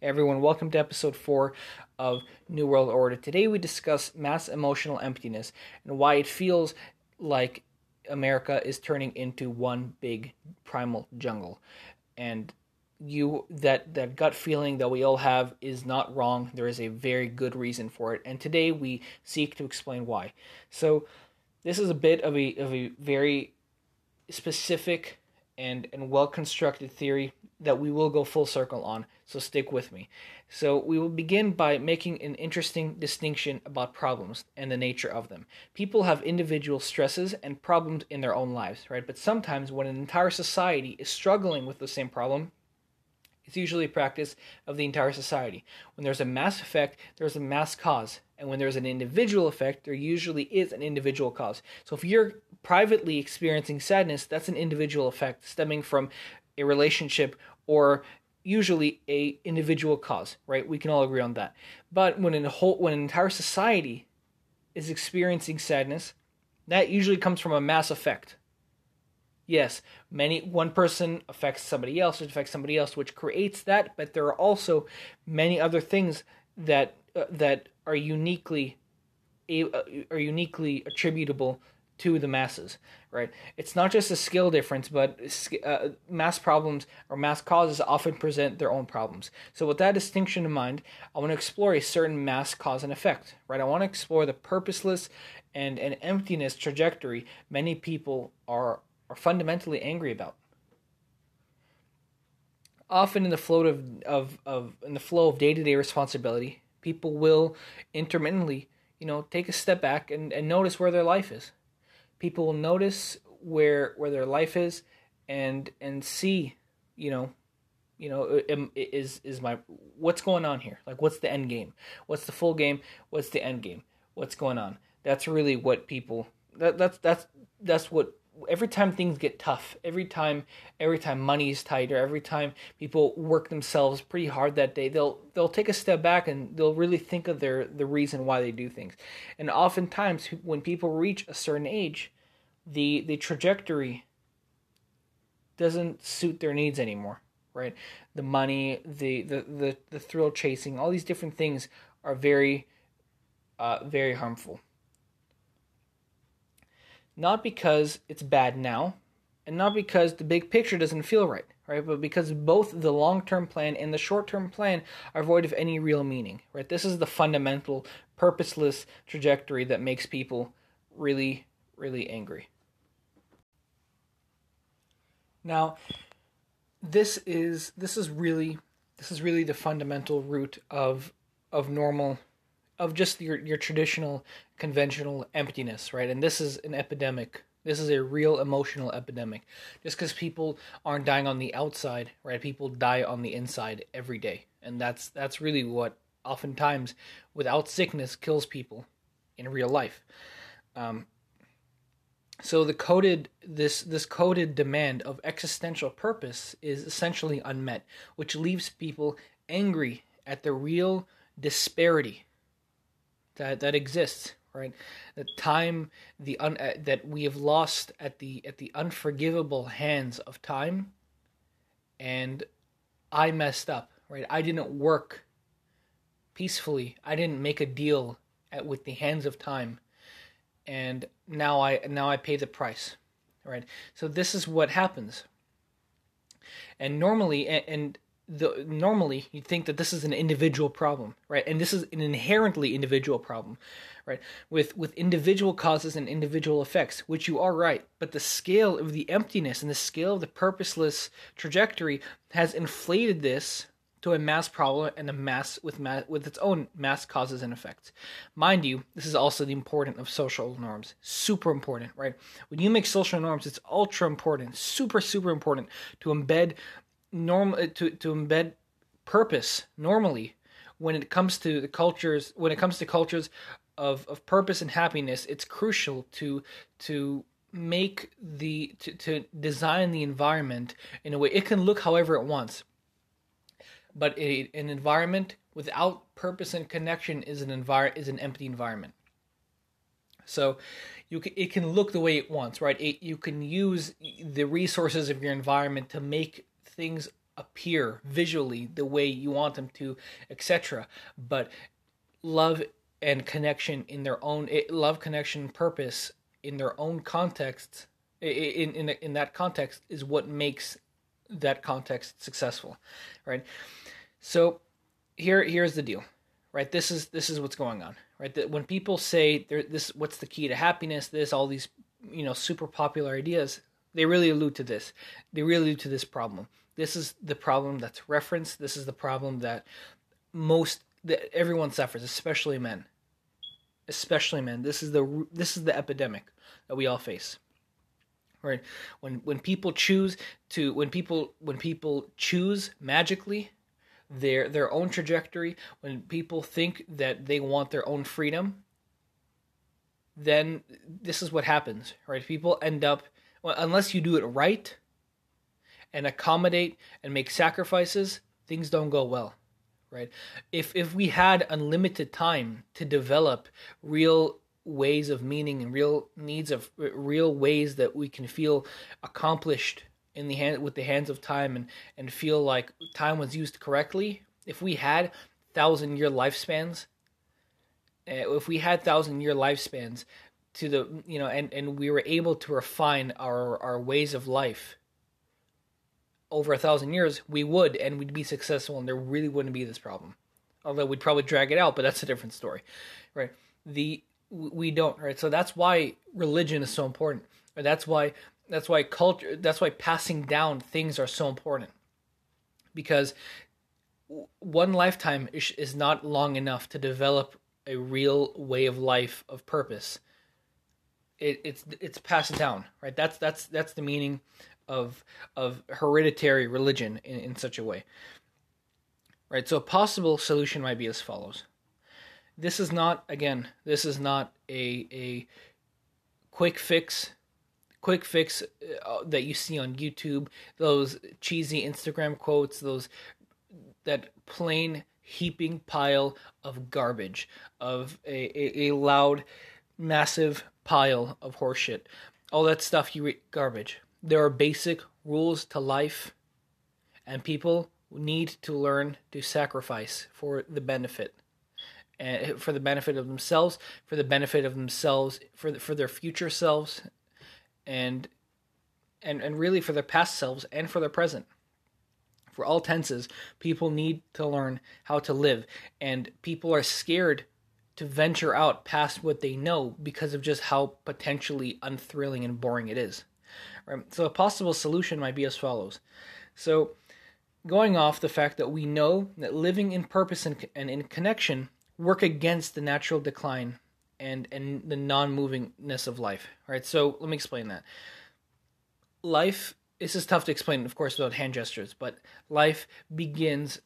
everyone, welcome to episode 4 of New World Order. Today we discuss mass emotional emptiness and why it feels like America is turning into one big primal jungle. And you that that gut feeling that we all have is not wrong. There is a very good reason for it. And today we seek to explain why. So this is a bit of a of a very specific and and well constructed theory that we will go full circle on. So stick with me. So we will begin by making an interesting distinction about problems and the nature of them. People have individual stresses and problems in their own lives, right? But sometimes when an entire society is struggling with the same problem, it's usually a practice of the entire society. When there's a mass effect, there's a mass cause. And when there's an individual effect, there usually is an individual cause. So if you're privately experiencing sadness, that's an individual effect stemming from a relationship or usually a individual cause, right? We can all agree on that. But when a whole when an entire society is experiencing sadness, that usually comes from a mass effect. Yes, many one person affects somebody else, which affects somebody else, which creates that. But there are also many other things that uh, that are uniquely uh, are uniquely attributable to the masses, right? It's not just a skill difference, but uh, mass problems or mass causes often present their own problems. So, with that distinction in mind, I want to explore a certain mass cause and effect, right? I want to explore the purposeless and an emptiness trajectory many people are are fundamentally angry about. Often in the flow of, of, of in the flow of day to day responsibility, people will intermittently, you know, take a step back and, and notice where their life is people will notice where where their life is and and see you know you know is is my what's going on here? Like what's the end game? What's the full game? What's the end game? What's going on? That's really what people that that's that's that's what every time things get tough every time every time money is tighter every time people work themselves pretty hard that day they'll they'll take a step back and they'll really think of their the reason why they do things. And oftentimes when people reach a certain age the the trajectory doesn't suit their needs anymore right? The money the the the, the thrill chasing all these different things are very uh, very harmful not because it's bad now, and not because the big picture doesn't feel right, right? But because both the long term plan and the short term plan are void of any real meaning, right? This is the fundamental, purposeless trajectory that makes people really, really angry. Now, this is this is really this is really the fundamental root of of normal of just your your traditional conventional emptiness, right? And this is an epidemic. This is a real emotional epidemic. Just because people aren't dying on the outside, right? People die on the inside every day, and that's that's really what oftentimes, without sickness, kills people in real life. Um, so the coded this this coded demand of existential purpose is essentially unmet, which leaves people angry at the real disparity that that exists right? The time the un, uh, that we have lost at the at the unforgivable hands of time and i messed up right? I didn't work peacefully. I didn't make a deal at, with the hands of time. And now i now i pay the price right? So this is what happens. And normally and, and the normally you'd think that this is an individual problem, right? And this is an inherently individual problem, right? With with individual causes and individual effects, which you are right, but the scale of the emptiness and the scale of the purposeless trajectory has inflated this to a mass problem and a mass with mass, with its own mass causes and effects. Mind you, this is also the important of social norms. Super important, right? When you make social norms, it's ultra important, super super important to embed norm uh, to to embed purpose normally when it comes to the cultures when it comes to cultures of, of purpose and happiness it's crucial to to make the to, to design the environment in a way. It can look however it wants but a, an environment without purpose and connection is an envir- is an empty environment. So you can, it can look the way it wants right? It, you can use the resources of your environment to make things appear visually the way you want them to, etc. But love and connection in their own eh, love, connection, purpose in their own context in in in that context is what makes that context successful, right? So here here's the deal, right? This is this is what's going on, right? That when people say this, what's the key to happiness? This all these you know super popular ideas, they really allude to this. They really allude to this problem. This is the problem that's referenced. This is the problem that most that everyone suffers, especially men. Especially men. This is the this is the epidemic that we all face right when when people choose to when people when people choose magically their their own trajectory when people think that they want their own freedom then this is what happens right people end up well, unless you do it right and accommodate and make sacrifices things don't go well right? If if we had unlimited time to develop real ways of meaning and real needs of real ways that we can feel accomplished in the hand with the hands of time and and feel like time was used correctly if we had thousand year lifespans eh, if we had thousand year lifespans to the you know and and we were able to refine our our ways of life over a thousand years we would and we'd be successful and there really wouldn't be this problem. Although we'd probably drag it out but that's a different story right? The we don't right? So that's why religion is so important or that's why that's why culture that's why passing down things are so important. Because one lifetime is, is not long enough to develop a real way of life of purpose. It, it's it's passed down right? That's that's that's the meaning of of hereditary religion in, in such a way. Right so a possible solution might be as follows. This is not again this is not a a quick fix quick fix uh, that you see on YouTube those cheesy Instagram quotes those that plain heaping pile of garbage of a, a, a loud massive pile of horseshit. All that stuff you read garbage there are basic rules to life and people need to learn to sacrifice for the benefit and for the benefit of themselves, for the benefit of themselves, for the, for their future selves, and and and really for their past selves and for their present. For all tenses, people need to learn how to live, and people are scared to venture out past what they know because of just how potentially unthrilling and boring it is. Right? So a possible solution might be as follows. So going off the fact that we know that living in purpose and, and in connection work against the natural decline and and the non-movingness of life right so let me explain that life this is tough to explain of course without hand gestures but life begins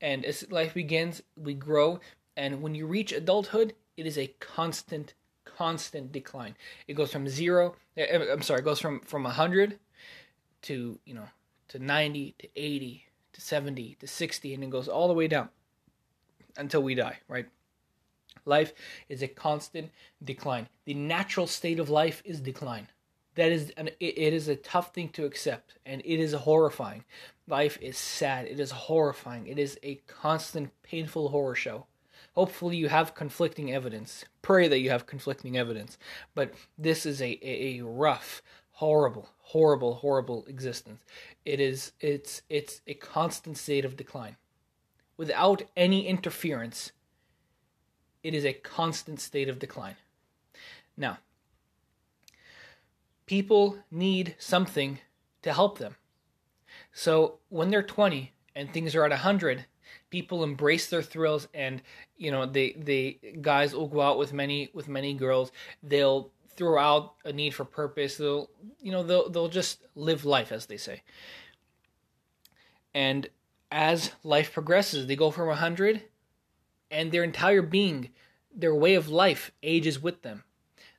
and as life begins we grow and when you reach adulthood it is a constant constant decline it goes from zero eh, eh, i'm sorry it goes from from 100 to you know to 90 to 80 to 70 to 60 and it goes all the way down until we die, right? Life is a constant decline. The natural state of life is decline. That is an, it is a tough thing to accept and it is horrifying. Life is sad. It is horrifying. It is a constant painful horror show. Hopefully you have conflicting evidence. Pray that you have conflicting evidence. But this is a, a, rough, horrible, horrible, horrible existence. It is it's it's a constant state of decline without any interference, it is a constant state of decline. Now, people need something to help them. So when they're 20 and things are at 100, people embrace their thrills and you know they they guys will go out with many with many girls. They'll throw out a need for purpose. They'll you know they'll they'll just live life as they say. And as life progresses, they go from 100 and their entire being, their way of life ages with them.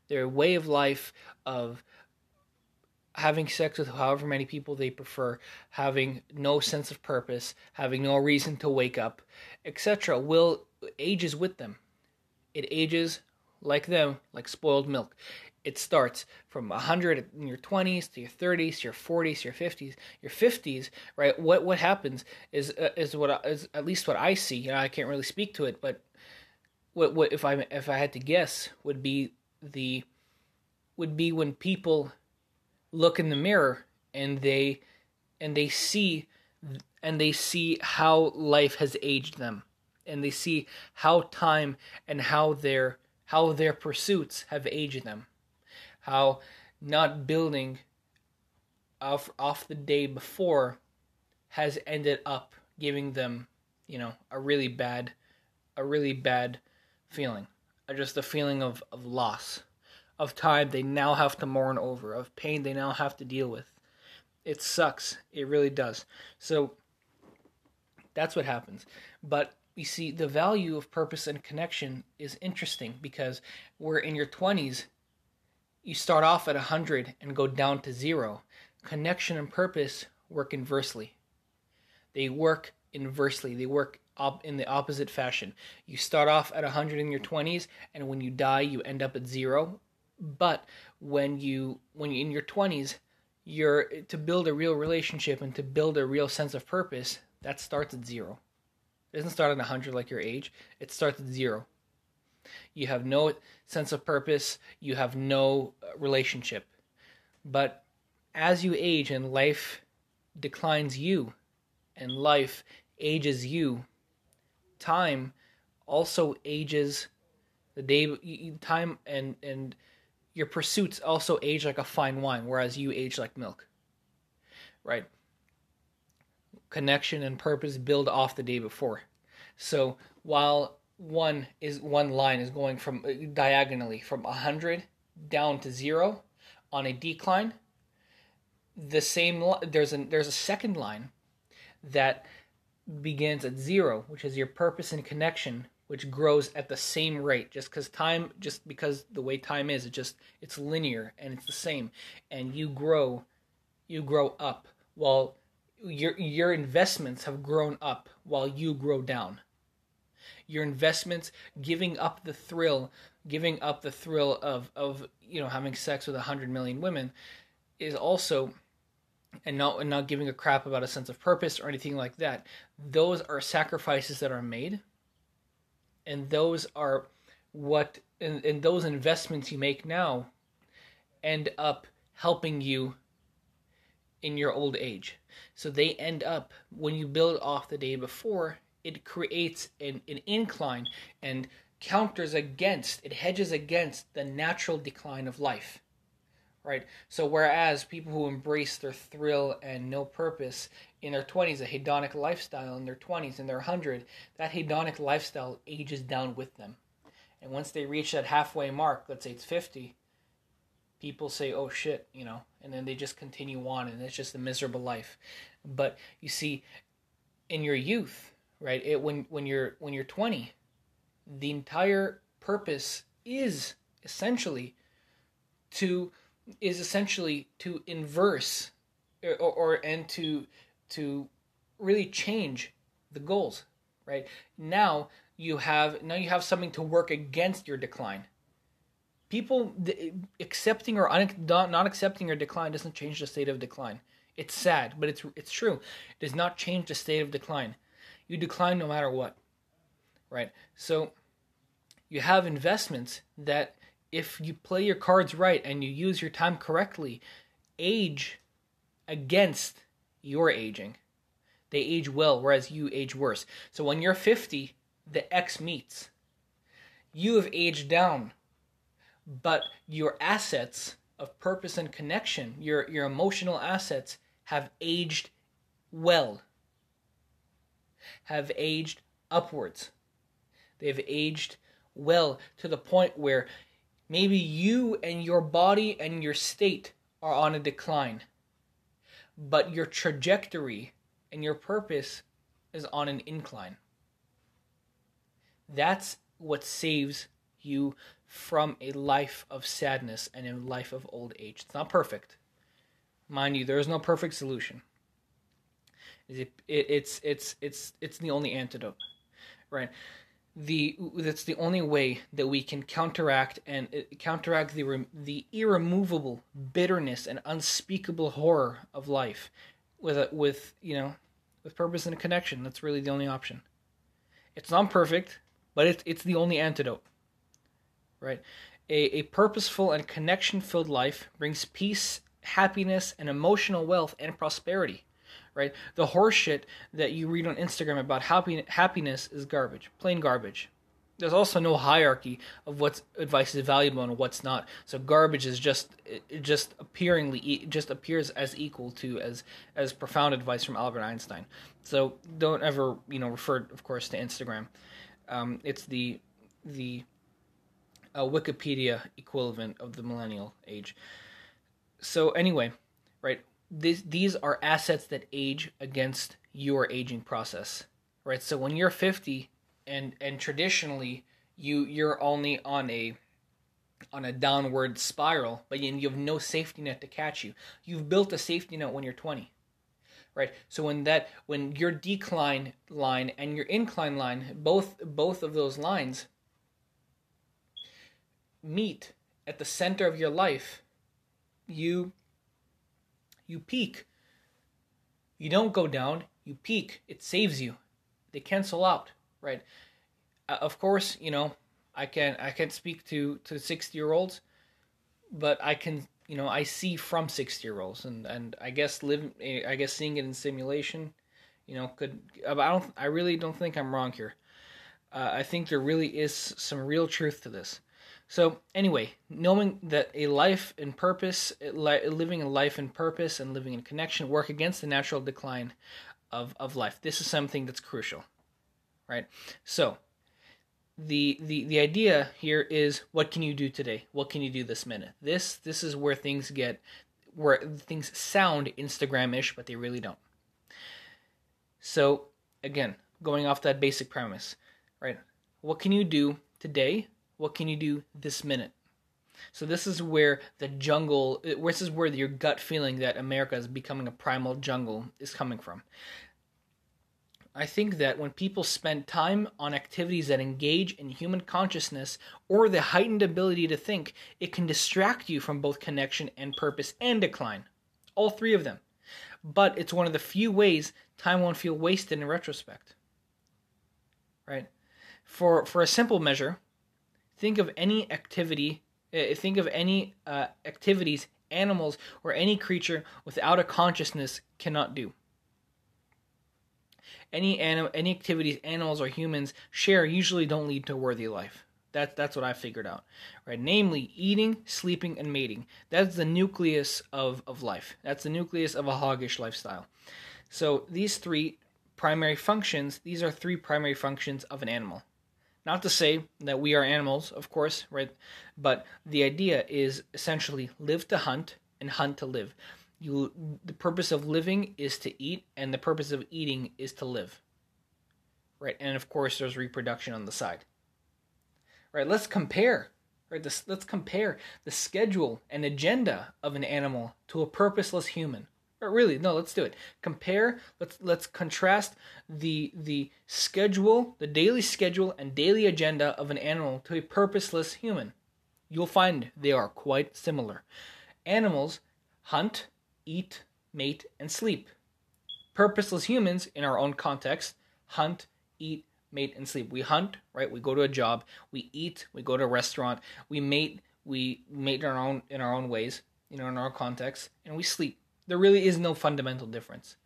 Their way of life of having sex with however many people they prefer, having no sense of purpose, having no reason to wake up, etc., will ages with them. It ages like them, like spoiled milk. It starts from 100 in your 20s to your 30s, to your 40s, to your 50s, your 50s, right? What what happens is uh, is what is at least what I see. You know, I can't really speak to it, but what what if I if I had to guess would be the would be when people look in the mirror and they and they see and they see how life has aged them. And they see how time and how their how their pursuits have aged them. How not building off off the day before has ended up giving them, you know, a really bad a really bad feeling. Just a feeling of, of loss, of time they now have to mourn over, of pain they now have to deal with. It sucks. It really does. So that's what happens. But you see, the value of purpose and connection is interesting because we're in your 20s you start off at 100 and go down to zero. Connection and purpose work inversely. They work inversely. They work up in the opposite fashion. You start off at 100 in your 20s and when you die you end up at zero. But when you when you're in your 20s, you're to build a real relationship and to build a real sense of purpose, that starts at zero. It doesn't start at 100 like your age. It starts at zero. You have no sense of purpose. You have no uh, relationship. But as you age and life declines you and life ages you, time also ages the day time and and your pursuits also age like a fine wine whereas you age like milk. Right? Connection and purpose build off the day before. So while one is one line is going from uh, diagonally from 100 down to 0 on a decline the same there's a there's a second line that begins at 0 which is your purpose and connection which grows at the same rate. Just cuz time just because the way time is it just it's linear and it's the same. And you grow you grow up while your your investments have grown up while you grow down. Your investments, giving up the thrill, giving up the thrill of of you know having sex with a hundred million women, is also and not and not giving a crap about a sense of purpose or anything like that. Those are sacrifices that are made, and those are what and, and those investments you make now end up helping you in your old age. So they end up when you build off the day before, it creates an, an incline and counters against, it hedges against the natural decline of life. Right? So, whereas people who embrace their thrill and no purpose in their 20s, a hedonic lifestyle in their 20s, in their 100, that hedonic lifestyle ages down with them. And once they reach that halfway mark, let's say it's 50, people say, oh shit, you know, and then they just continue on and it's just a miserable life. But you see, in your youth, right? It when when you're when you're 20, the entire purpose is essentially to is essentially to inverse or, or and to to really change the goals, right? Now you have now you have something to work against your decline. People accepting or un, not accepting your decline doesn't change the state of decline. It's sad, but it's it's true. It does not change the state of decline you decline no matter what. Right? So you have investments that if you play your cards right and you use your time correctly, age against your aging. They age well, whereas you age worse. So when you're 50, the X meets. You have aged down, but your assets of purpose and connection, your, your emotional assets, have aged well have aged upwards. They've aged well to the point where maybe you and your body and your state are on a decline, but your trajectory and your purpose is on an incline. That's what saves you from a life of sadness and a life of old age. It's not perfect. Mind you, there is no perfect solution. It, it, it's it's it's it's the only antidote, right? The that's the only way that we can counteract and uh, counteract the the irremovable bitterness and unspeakable horror of life with a, with you know with purpose and a connection. That's really the only option. It's not perfect, but it's it's the only antidote. Right? A a purposeful and connection filled life brings peace, happiness, and emotional wealth and prosperity right? The horseshit that you read on Instagram about happy, happiness is garbage, plain garbage. There's also no hierarchy of what advice is valuable and what's not. So garbage is just it just appearingly just appears as equal to as as profound advice from Albert Einstein. So don't ever you know refer, of course, to Instagram. Um, it's the the uh, Wikipedia equivalent of the millennial age. So anyway, right? This, these are assets that age against your aging process, right? So when you're 50 and and traditionally you you're only on a on a downward spiral, but you, you have no safety net to catch you. You've built a safety net when you're 20, right? So when that when your decline line and your incline line, both both of those lines meet at the center of your life, you you peak. You don't go down, you peak. It saves you. They cancel out, right? Uh, of course, you know, I can I can't speak to to 60 year olds, but I can you know I see from 60 year olds and and I guess live I guess seeing it in simulation, you know, could I don't I really don't think I'm wrong here. Uh, I think there really is some real truth to this. So, anyway, knowing that a life in purpose, living a life in purpose and living in connection work against the natural decline of, of life. This is something that's crucial, right? So, the, the the idea here is what can you do today? What can you do this minute? This this is where things get where things sound Instagram-ish, but they really don't. So, again, going off that basic premise, right? What can you do today what can you do this minute? So this is where the jungle, this is where your gut feeling that America is becoming a primal jungle is coming from. I think that when people spend time on activities that engage in human consciousness or the heightened ability to think, it can distract you from both connection and purpose and decline. All three of them. But it's one of the few ways time won't feel wasted in retrospect. Right? For for a simple measure, think of any activity, uh, think of any uh, activities animals or any creature without a consciousness cannot do. Any anim- any activities animals or humans share usually don't lead to a worthy life. That's that's what I figured out. Right? Namely, eating, sleeping, and mating. That's the nucleus of, of life. That's the nucleus of a hoggish lifestyle. So these three primary functions, these are three primary functions of an animal. Not to say that we are animals, of course, right? But the idea is essentially live to hunt and hunt to live. You, the purpose of living is to eat, and the purpose of eating is to live. Right, and of course, there's reproduction on the side. Right, let's compare. Right, this, let's compare the schedule and agenda of an animal to a purposeless human. Or really, no, let's do it. Compare, let's let's contrast the the schedule, the daily schedule and daily agenda of an animal to a purposeless human. You'll find they are quite similar. Animals hunt, eat, mate, and sleep. Purposeless humans, in our own context, hunt, eat, mate, and sleep. We hunt, right? We go to a job. We eat. We go to a restaurant. We mate. We mate in our own in our own ways, you know, in our context, and we sleep there really is no fundamental difference.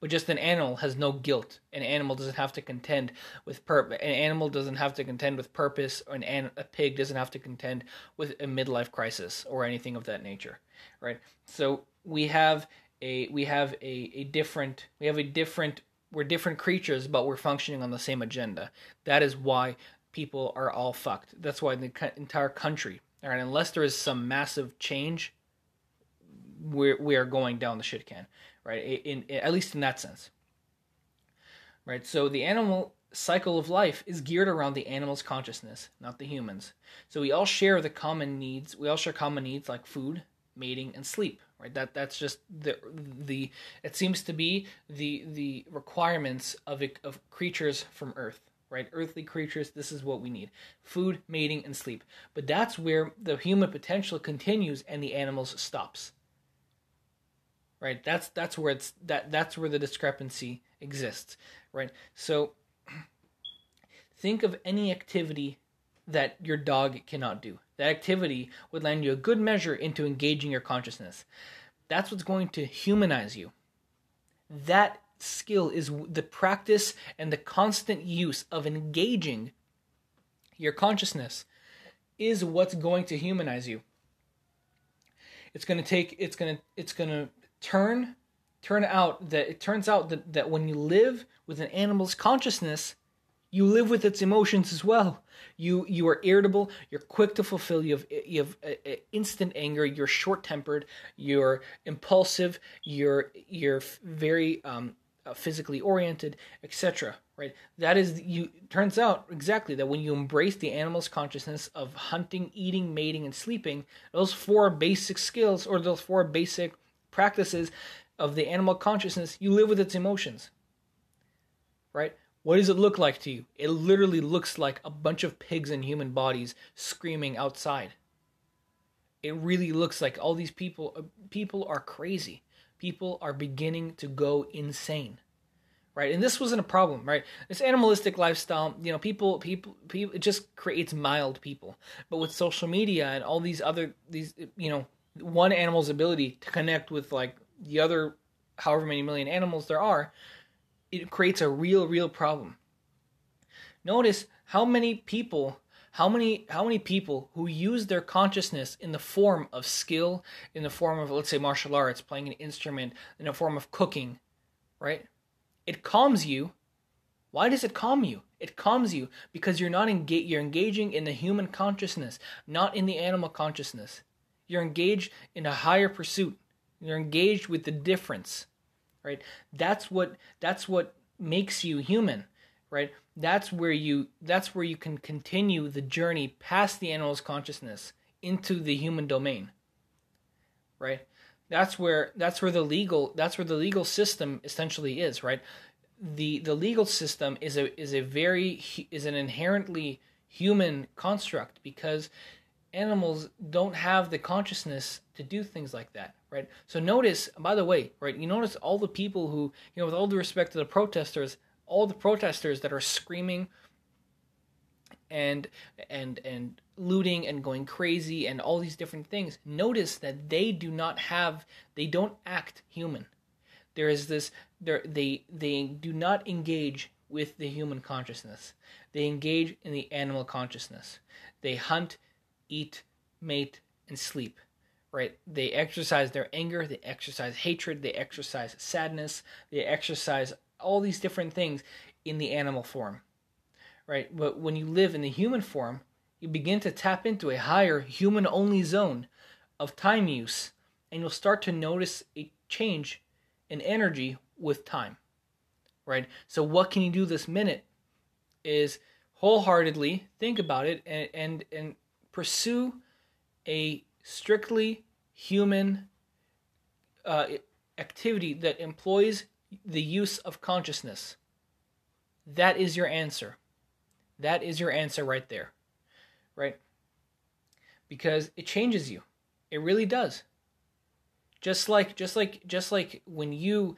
But just an animal has no guilt. An animal doesn't have to contend with purpose. An animal doesn't have to contend with purpose, or an, an a pig doesn't have to contend with a midlife crisis or anything of that nature, right? So we have a we have a, a different we have a different we're different creatures, but we're functioning on the same agenda. That is why people are all fucked. That's why the entire country, all right, unless there is some massive change we're we are going down the shit can, right? In, in at least in that sense, right? So the animal cycle of life is geared around the animal's consciousness, not the humans. So we all share the common needs. We all share common needs like food, mating, and sleep. Right. That that's just the the. It seems to be the the requirements of of creatures from Earth. right? Earthly creatures, this is what we need food, mating, and sleep. But that's where the human potential continues and the animals stops. Right? That's that's where it's that that's where the discrepancy exists, right? So think of any activity that your dog cannot do. That activity would land you a good measure into engaging your consciousness. That's what's going to humanize you. That skill is the practice and the constant use of engaging your consciousness is what's going to humanize you. It's going to take it's going to it's going to turn turn out that it turns out that, that when you live with an animal's consciousness, you live with its emotions as well. You you are irritable. You're quick to fulfill. You have you have uh, uh, instant anger. You're short tempered. You're impulsive. You're you're very um, uh, physically oriented, etc. Right? That is you. Turns out exactly that when you embrace the animal's consciousness of hunting, eating, mating, and sleeping, those four basic skills or those four basic practices of the animal consciousness, you live with its emotions. Right? What does it look like to you? It literally looks like a bunch of pigs in human bodies screaming outside. It really looks like all these people uh, people are crazy. People are beginning to go insane. Right? And this wasn't a problem, right? This animalistic lifestyle, you know, people people people it just creates mild people. But with social media and all these other these you know, one animal's ability to connect with like the other however many million animals there are, it creates a real, real problem. Notice how many people, how many, how many people who use their consciousness in the form of skill, in the form of, let's say, martial arts, playing an instrument, in the form of cooking, right? It calms you. Why does it calm you? It calms you because you're not engaged. You're engaging in the human consciousness, not in the animal consciousness. You're engaged in a higher pursuit. You're engaged with the difference right? That's what that's what makes you human right? That's where you that's where you can continue the journey past the animal's consciousness into the human domain right? That's where that's where the legal that's where the legal system essentially is right? The the legal system is a is a very is an inherently human construct because animals don't have the consciousness to do things like that right? So notice, by the way, right? You notice all the people who, you know, with all the respect to the protesters, all the protesters that are screaming and and and looting and going crazy and all these different things. Notice that they do not have, they don't act human. There is this, they they do not engage with the human consciousness. They engage in the animal consciousness. They hunt, eat, mate, and sleep right? They exercise their anger, they exercise hatred, they exercise sadness, they exercise all these different things in the animal form, right? But when you live in the human form, you begin to tap into a higher human only zone of time use, and you'll start to notice a change in energy with time, right? So, what can you do this minute is wholeheartedly think about it and, and, and pursue a strictly human uh, activity that employs the use of consciousness. That is your answer. That is your answer right there. Right? Because it changes you. It really does. Just like just like just like when you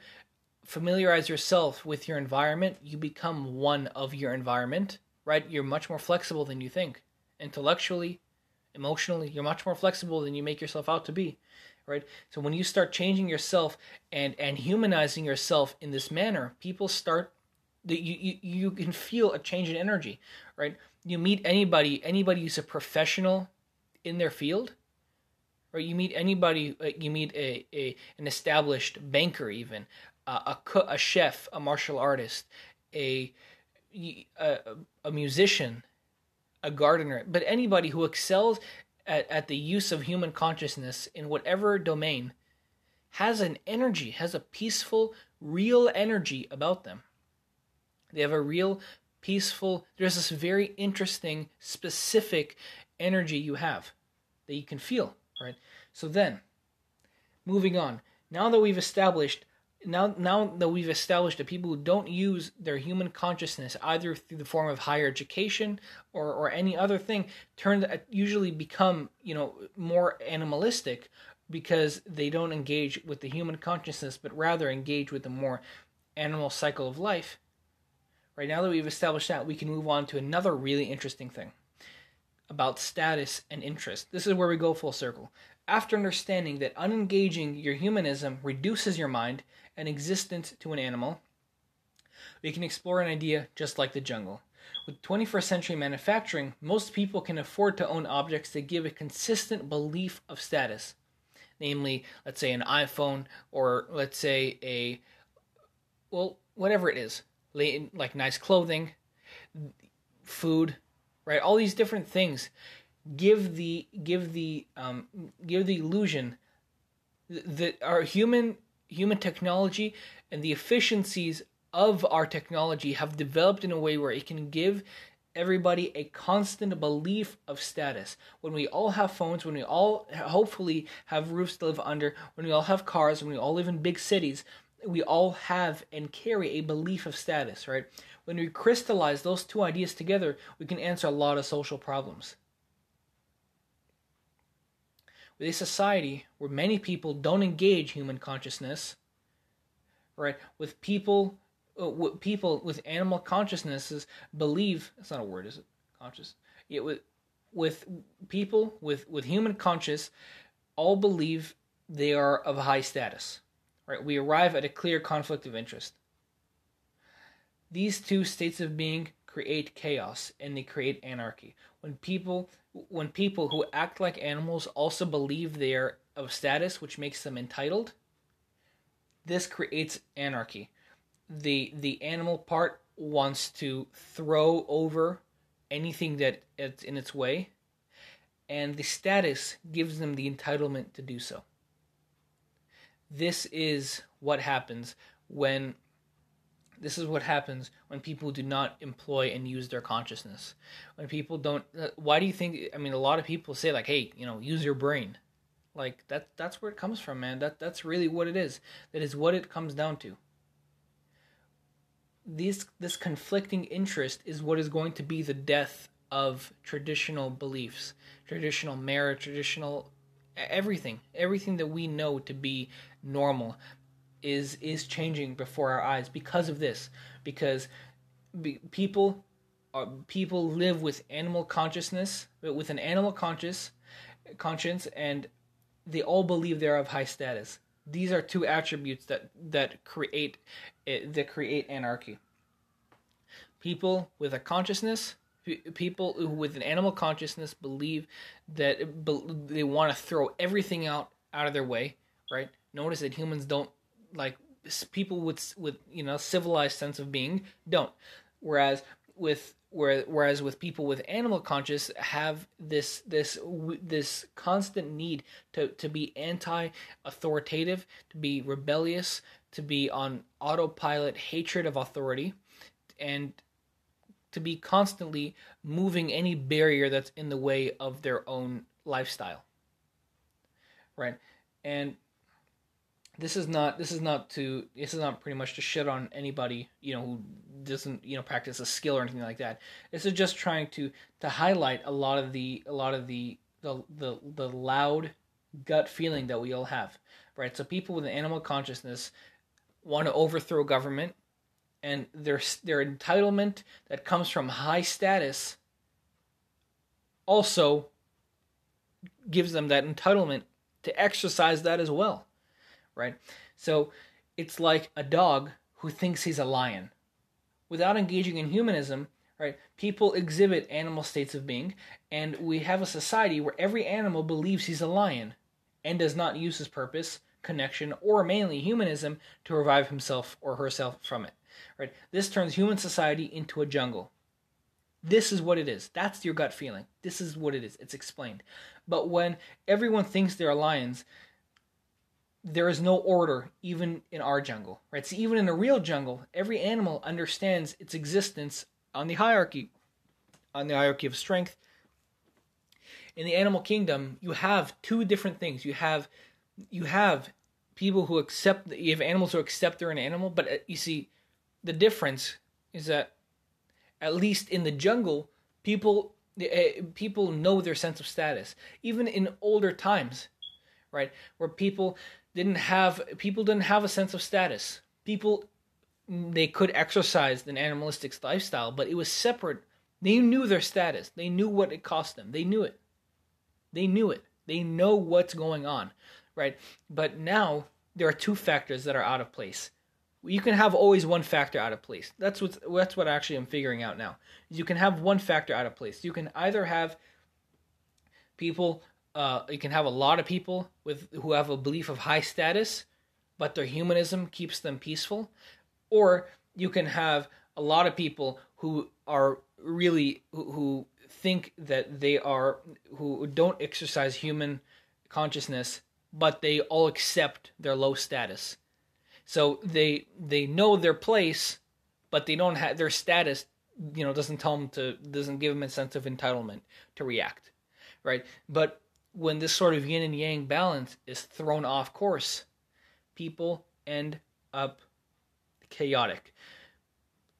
familiarize yourself with your environment, you become one of your environment, right? You're much more flexible than you think. Intellectually, emotionally you're much more flexible than you make yourself out to be right so when you start changing yourself and and humanizing yourself in this manner people start that you, you you can feel a change in energy right you meet anybody anybody who's a professional in their field right? you meet anybody you meet a, a an established banker even uh, a a chef a martial artist a a, a musician a gardener, but anybody who excels at, at the use of human consciousness in whatever domain has an energy, has a peaceful, real energy about them. They have a real peaceful, there's this very interesting, specific energy you have that you can feel, right? So then, moving on, now that we've established now now that we've established that people who don't use their human consciousness either through the form of higher education or or any other thing turn usually become you know more animalistic because they don't engage with the human consciousness but rather engage with the more animal cycle of life. Right now that we've established that we can move on to another really interesting thing about status and interest. This is where we go full circle. After understanding that unengaging your humanism reduces your mind and existence to an animal, we can explore an idea just like the jungle. With 21st century manufacturing, most people can afford to own objects that give a consistent belief of status. Namely, let's say an iPhone or let's say a, well, whatever it is, like nice clothing, food, right? All these different things give the give the um, give the illusion that our human human technology and the efficiencies of our technology have developed in a way where it can give everybody a constant belief of status. When we all have phones, when we all hopefully have roofs to live under, when we all have cars, when we all live in big cities, we all have and carry a belief of status, right? When we crystallize those two ideas together, we can answer a lot of social problems with a society where many people don't engage human consciousness, right? With people, uh, with people with animal consciousnesses believe that's not a word, is it? Conscious. Yeah, with with people with with human conscious, all believe they are of high status, right? We arrive at a clear conflict of interest. These two states of being create chaos and they create anarchy. When people when people who act like animals also believe they are of status which makes them entitled, this creates anarchy. The the animal part wants to throw over anything that it's in its way and the status gives them the entitlement to do so. This is what happens when this is what happens when people do not employ and use their consciousness. When people don't, uh, why do you think? I mean, a lot of people say like, "Hey, you know, use your brain." Like that. That's where it comes from, man. That that's really what it is. That is what it comes down to. This this conflicting interest is what is going to be the death of traditional beliefs, traditional merit, traditional everything, everything that we know to be normal is is changing before our eyes because of this. Because be, people are, people live with animal consciousness with an animal conscious conscience and they all believe they're of high status. These are two attributes that that create eh, that create anarchy. People with a consciousness people with an animal consciousness believe that they want to throw everything out out of their way right? Notice that humans don't like people with with you know civilized sense of being don't. Whereas with where, whereas with people with animal conscious have this this this constant need to to be anti-authoritative to be rebellious to be on autopilot hatred of authority and to be constantly moving any barrier that's in the way of their own lifestyle. Right? And this is not this is not to this is not pretty much to shit on anybody you know who doesn't you know practice a skill or anything like that. This is just trying to to highlight a lot of the a lot of the the the, the loud gut feeling that we all have right? So people with an animal consciousness want to overthrow government and their their entitlement that comes from high status also gives them that entitlement to exercise that as well right? So it's like a dog who thinks he's a lion. Without engaging in humanism, right, people exhibit animal states of being, and we have a society where every animal believes he's a lion and does not use his purpose, connection, or mainly humanism to revive himself or herself from it. Right? This turns human society into a jungle. This is what it is. That's your gut feeling. This is what it is. It's explained. But when everyone thinks they're lions, there is no order even in our jungle, right? So even in the real jungle, every animal understands its existence on the hierarchy, on the hierarchy of strength. In the animal kingdom, you have two different things. You have you have people who accept you have animals who accept they're an animal, but uh, you see, the difference is that at least in the jungle, people uh, people know their sense of status. Even in older times, right, where people didn't have people didn't have a sense of status. People they could exercise an animalistic lifestyle, but it was separate. They knew their status. They knew what it cost them. They knew it. They knew it. They know what's going on, right? But now there are two factors that are out of place. You can have always one factor out of place. That's what that's what actually I'm figuring out now. You can have one factor out of place. You can either have people uh, you can have a lot of people with who have a belief of high status, but their humanism keeps them peaceful, or you can have a lot of people who are really who, who think that they are who don't exercise human consciousness but they all accept their low status. So they they know their place but they don't have their status you know doesn't tell them to doesn't give them a sense of entitlement to react right? But when this sort of yin and yang balance is thrown off course people end up chaotic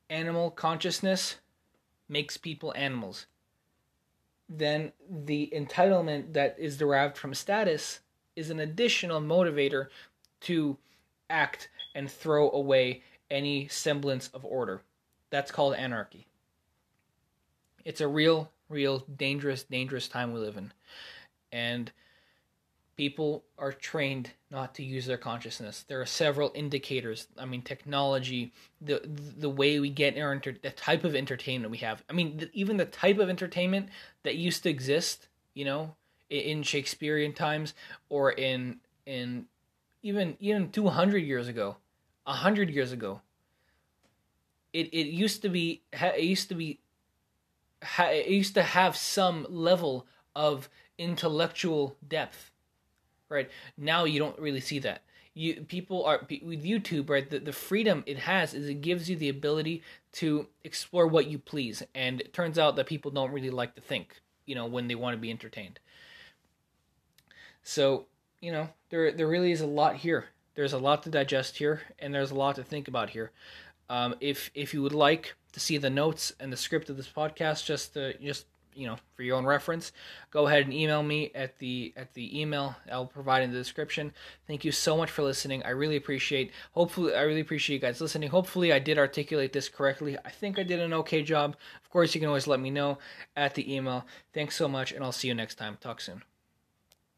animal consciousness makes people animals then the entitlement that is derived from status is an additional motivator to act and throw away any semblance of order. That's called anarchy. It's a real, real dangerous, dangerous time we live in. And people are trained not to use their consciousness. There are several indicators. I mean, technology, the the way we get our the type of entertainment we have. I mean, the, even the type of entertainment that used to exist, you know, in, in Shakespearean times or in in even even 200 years ago, 100 years ago. It it used to be it used to be it used to have some level of intellectual depth right? Now you don't really see that. You people are with YouTube, right? The, the freedom it has is it gives you the ability to explore what you please, and it turns out that people don't really like to think, you know, when they want to be entertained. So you know, there there really is a lot here. There's a lot to digest here, and there's a lot to think about here. Um, if if you would like to see the notes and the script of this podcast, just to, just you know for your own reference go ahead and email me at the at the email i'll provide in the description. Thank you so much for listening. I really appreciate hopefully i really appreciate you guys listening. Hopefully i did articulate this correctly. I think i did an okay job. Of course you can always let me know at the email. Thanks so much and i'll see you next time. Talk soon